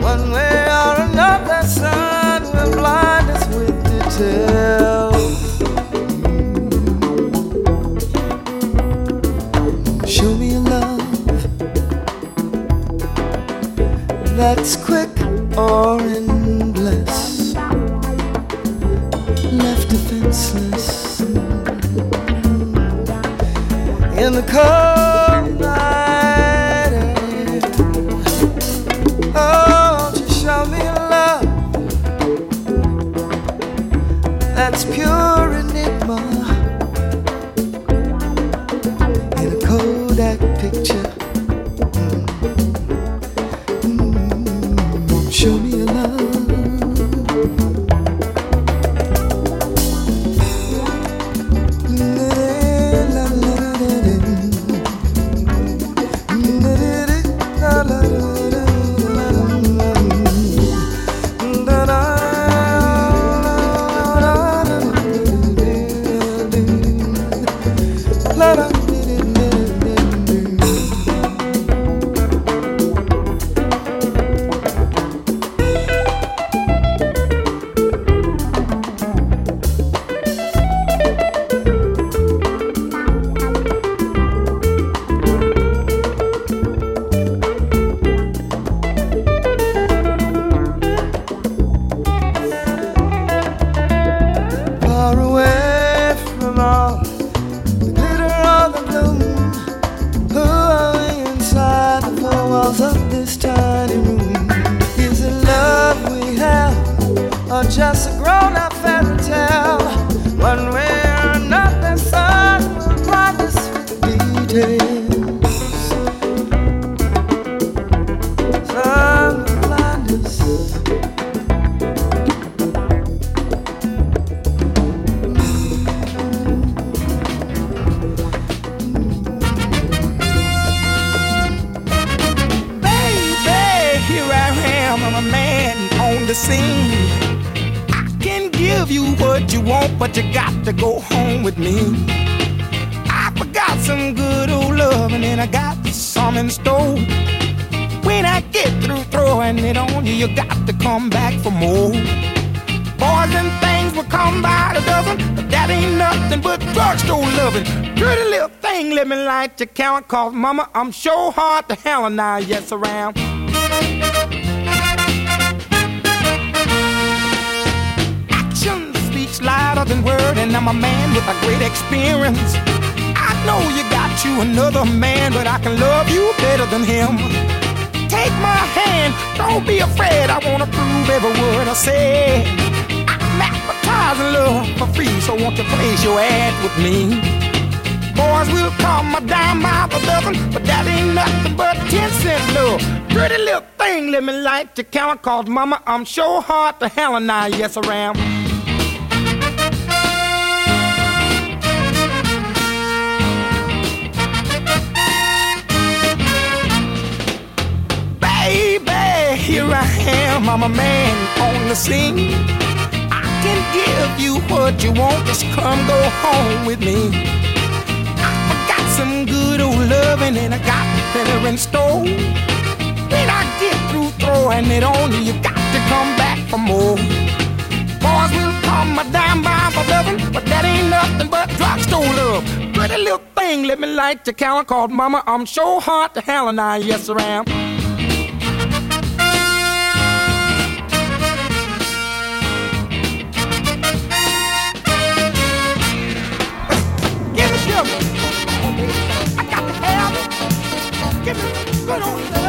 One way or another, sun will blind us with details. Show me a love that's quick or endless, left defenseless in the cold. Jessica. To count, cause mama, I'm sure hard to hell and I yes around. Action speaks louder than word, and I'm a man with a great experience. I know you got you another man, but I can love you better than him. Take my hand, don't be afraid. I wanna prove every word I say. I'm advertising love for free, so won't you place your ad with me? Boys will call my dime by the dozen, but that ain't nothing but ten cent love. Pretty little thing, let me light your count, cause mama, I'm sure hard to hell and I, yes I am. Baby, here I am, I'm a man on the scene. I can give you what you want, just come go home with me some good old loving and I got better in store. When I get through throwing it on you, you got to come back for more. Boys will call my dime by for loving, but that ain't nothing but drugstore love. Pretty little thing, let me light your counter called Mama. I'm so hard to hell and I, yes I am. But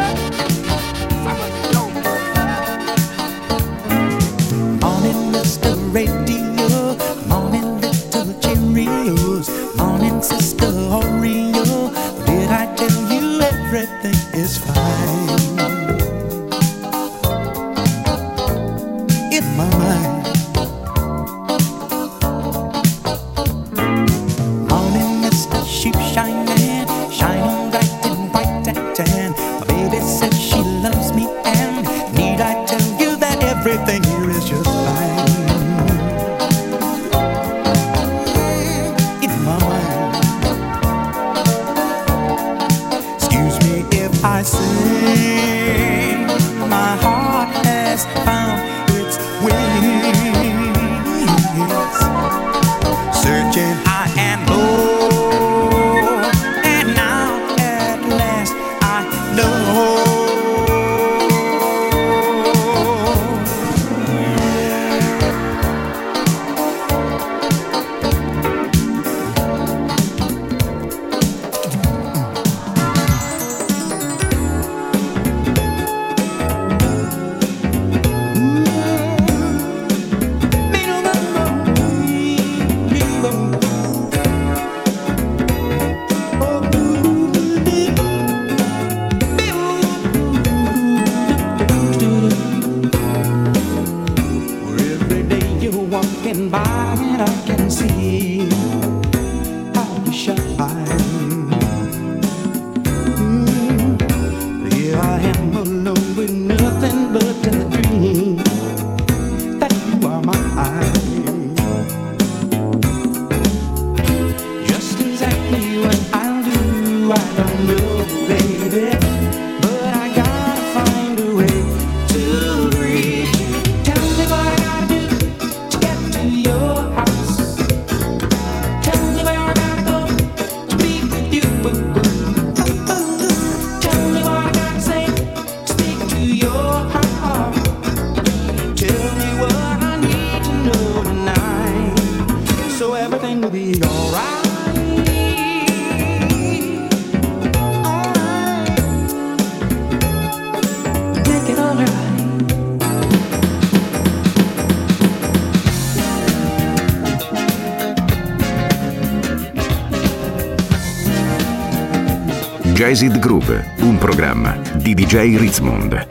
Jazzed Groove, un programma di DJ Ritzmond.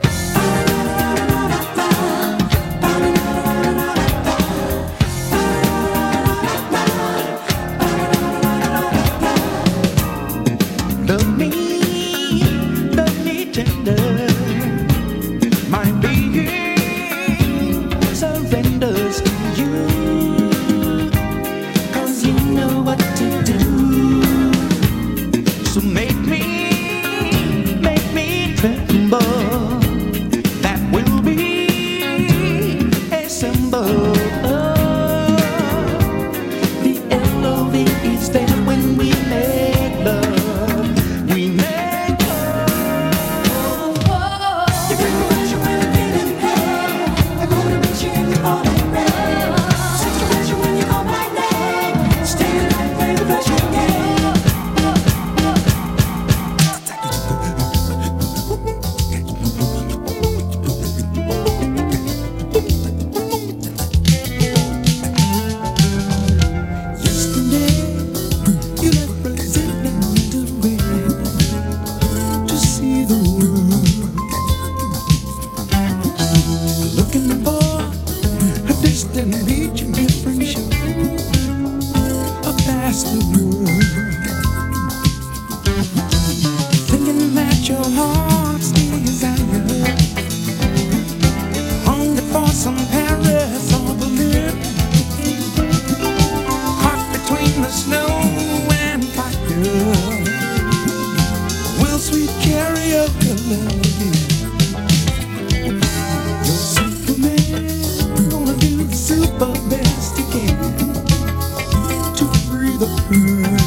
But love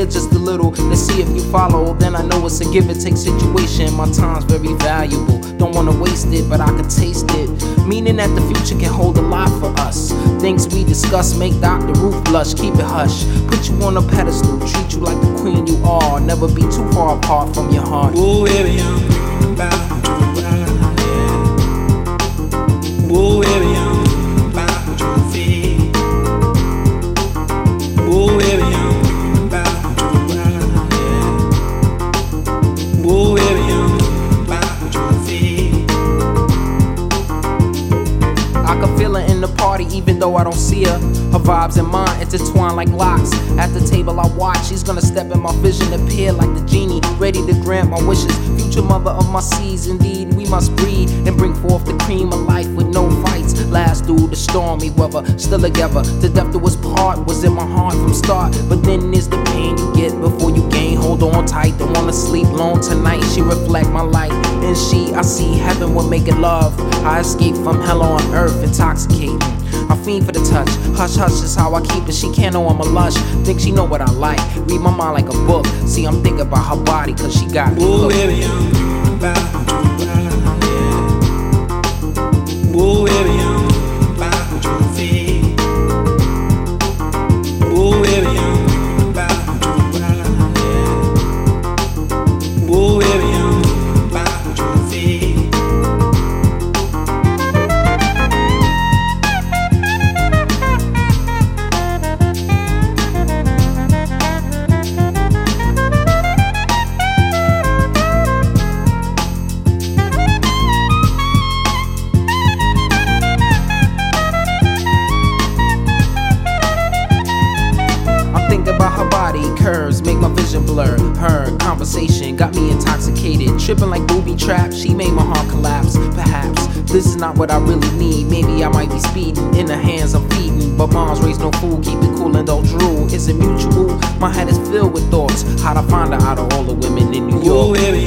rear just a little to see if you follow. Then I know it's a give and take situation. My time's very valuable. Don't wanna waste it, but I can taste it. Meaning that the future can hold a lot for us. Things we discuss make Dr. Ruth blush. Keep it hush. Put you on a pedestal, treat you like the queen you are. Never be too far apart from your heart. Ooh, baby, I'm bound to vibes and mine intertwine like locks. At the table I watch, she's gonna step in my vision, appear like the genie, ready to grant my wishes. Future mother of my seeds, indeed, we must breed and bring forth the cream of life with no fights. Last through the stormy weather, still together. The depth of us part was in my heart from start. But then there's the pain you get before you gain. Hold on tight, don't wanna sleep long tonight. She reflect my light, and she, I see heaven when making love. I escape from hell on earth, intoxicating. I fiend for the touch. Hush, hush is how I keep it. She can't know I'm a lush. Think she know what I like. Read my mind like a book. See, I'm thinking about her body, cause she got me. Ooh, baby, I'm bound to ride. Ooh, baby, I'm conversation got me intoxicated, tripping like booby traps. She made my heart collapse. Perhaps this is not what I really need. Maybe I might be speeding in the hands I'm feeding, but mom's raised no fool. Keep it cool and don't drool. Is it mutual? My head is filled with thoughts. How to find her out of all the women in New York. Ooh, baby,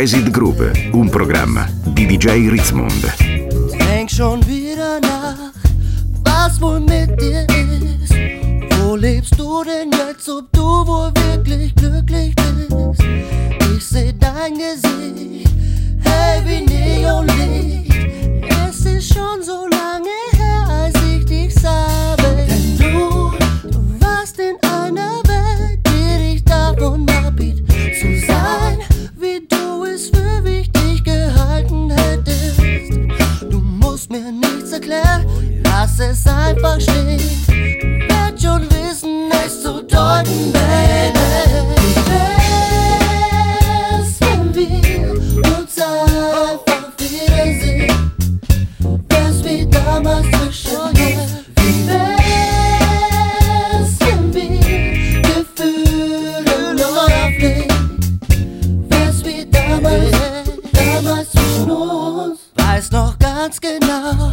Jazzed Groove, un programma di DJ Ritzmond. ganz genau,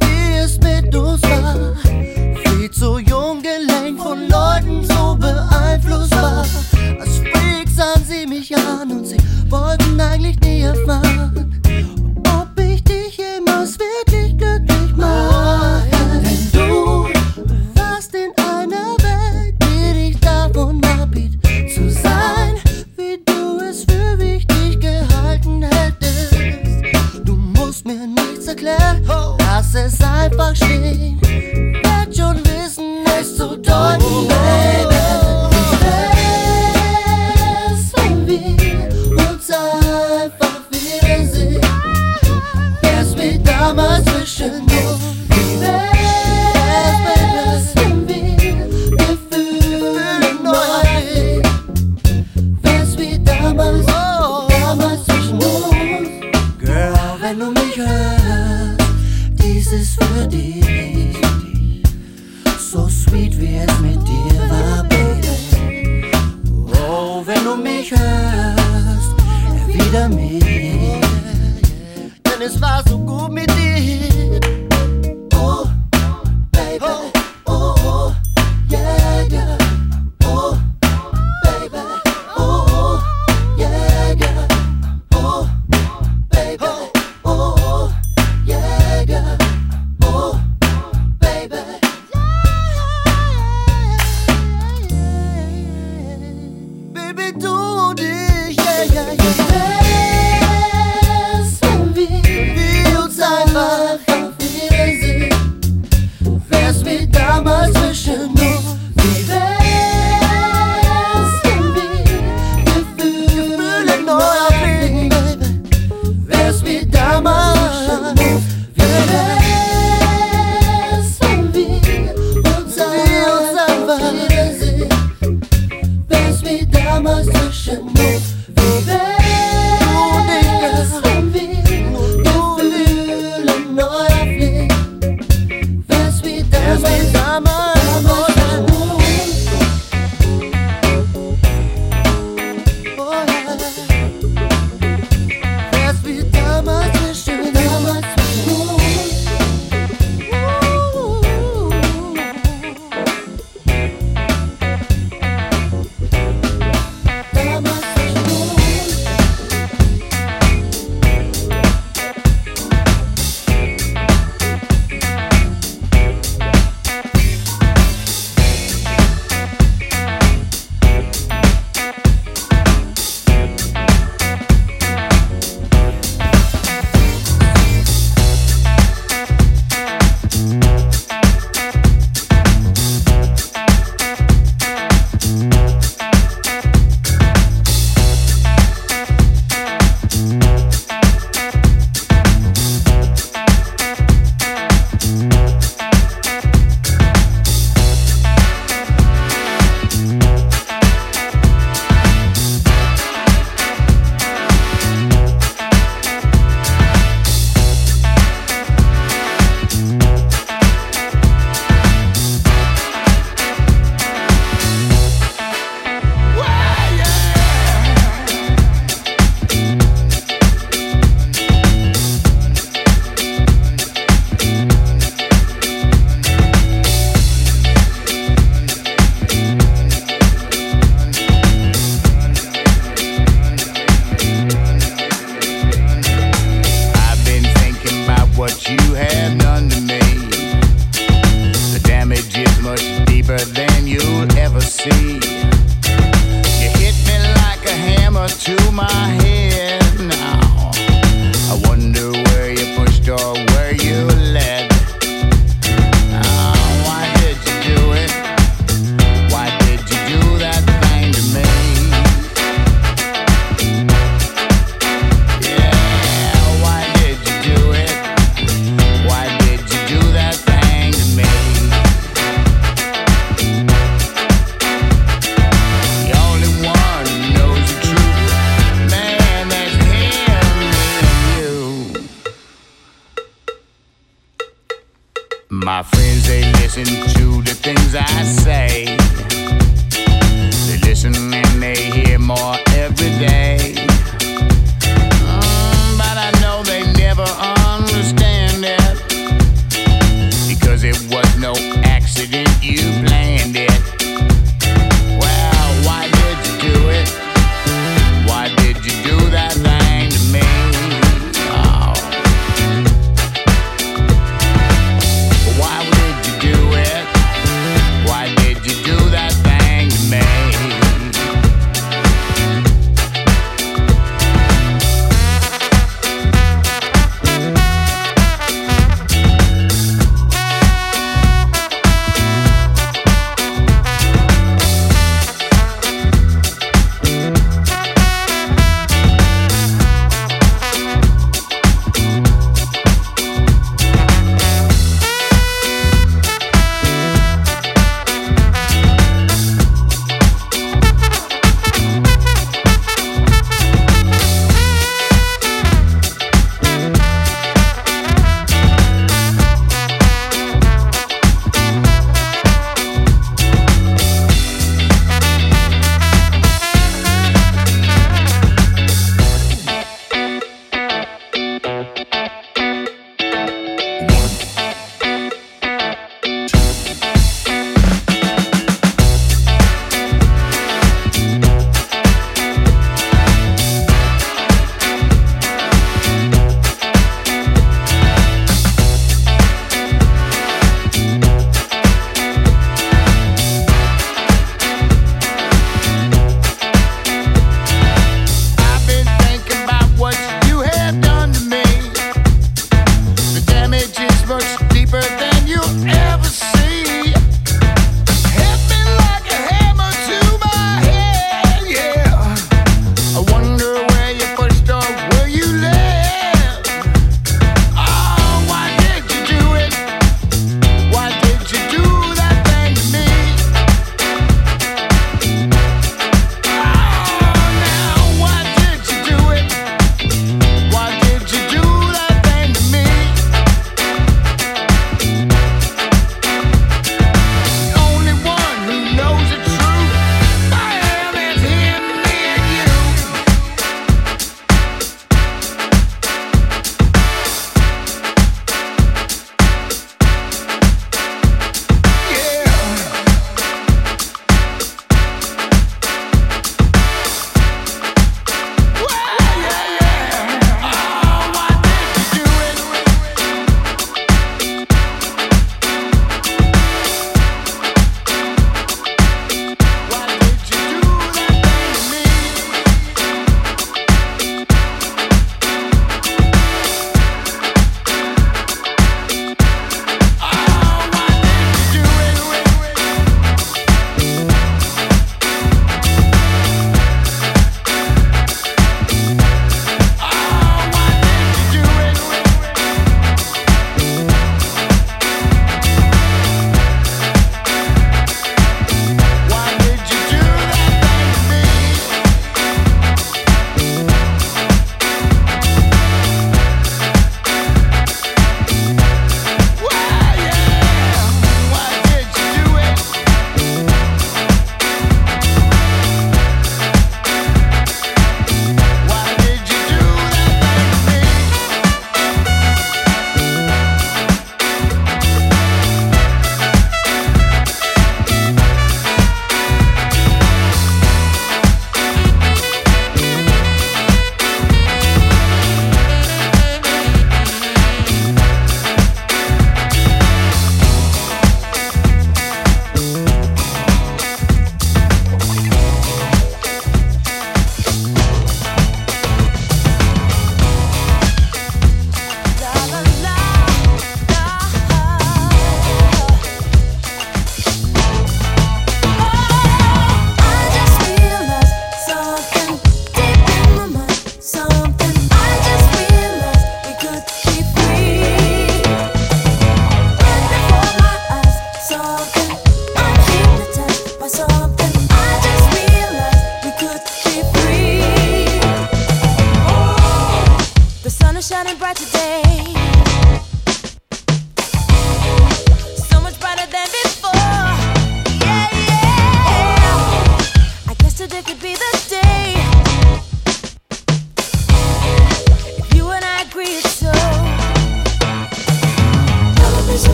wie es mit uns war. Viel zu jung gelenkt von Leuten so beeinflussbar. Als Freaks sahen sie mich an und sie wollten eigentlich nicht.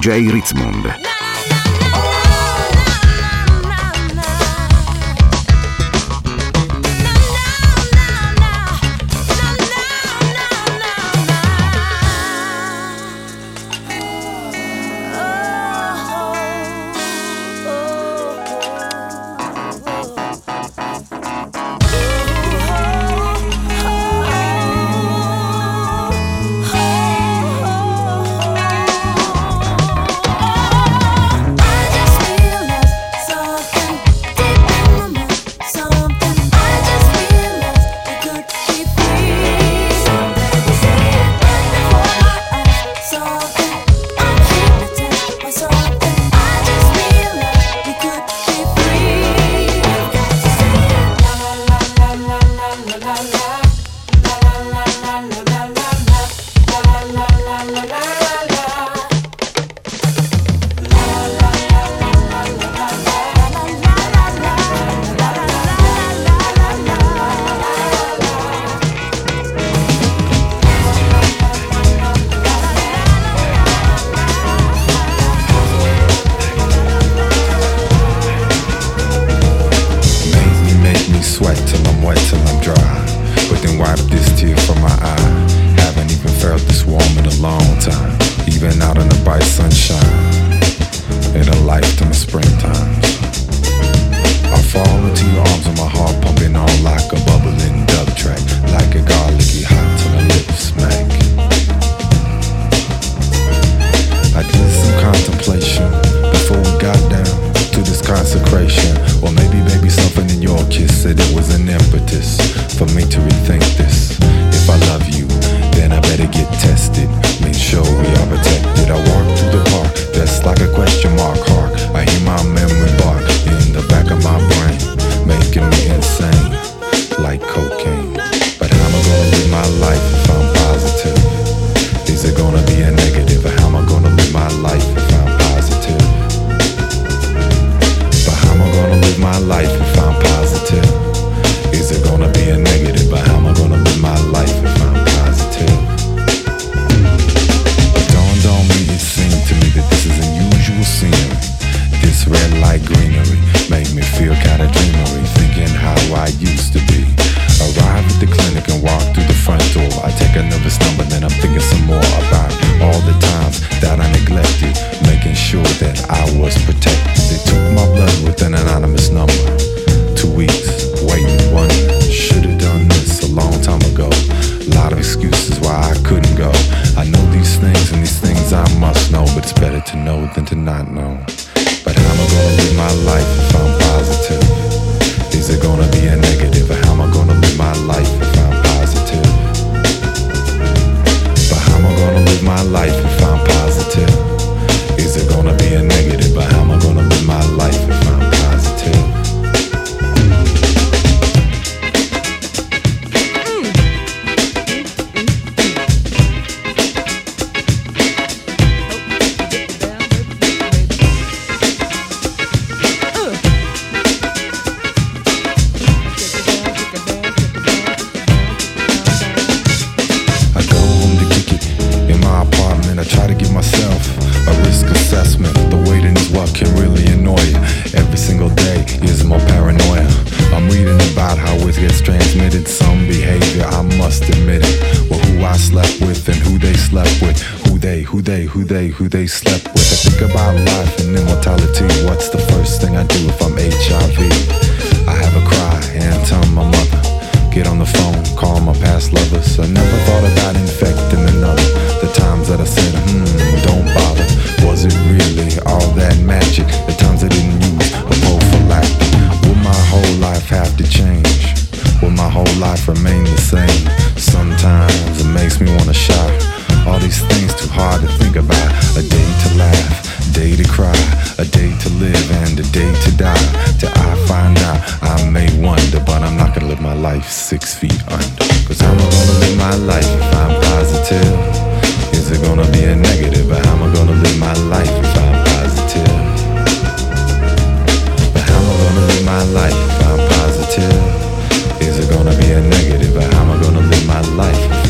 DJ Ritzmond. Gonna about how it gets transmitted. Some behavior, I must admit it. Well, who I slept with and who they slept with. Who they, who they, who they, who they slept with. I think about life and immortality. What's the first thing I do if I'm HIV? I have a cry and tell my mother. Get on the phone, call my past lovers. I never thought about infecting another. The times that I said, hmm, don't bother. Was it really all that magic? The times I didn't use whole life have to change? Will my whole life remain the same? Sometimes it makes me wanna shout. All these things too hard to think about. A day to laugh, a day to cry, a day to live and a day to die. Till I find out, I may wonder, but I'm not gonna live my life six feet under. Cause how am I gonna live my life if I'm positive? Is it gonna be a negative? But how am I gonna live my life gonna live my life if I'm positive? Is it gonna be a negative? But how am I gonna live my life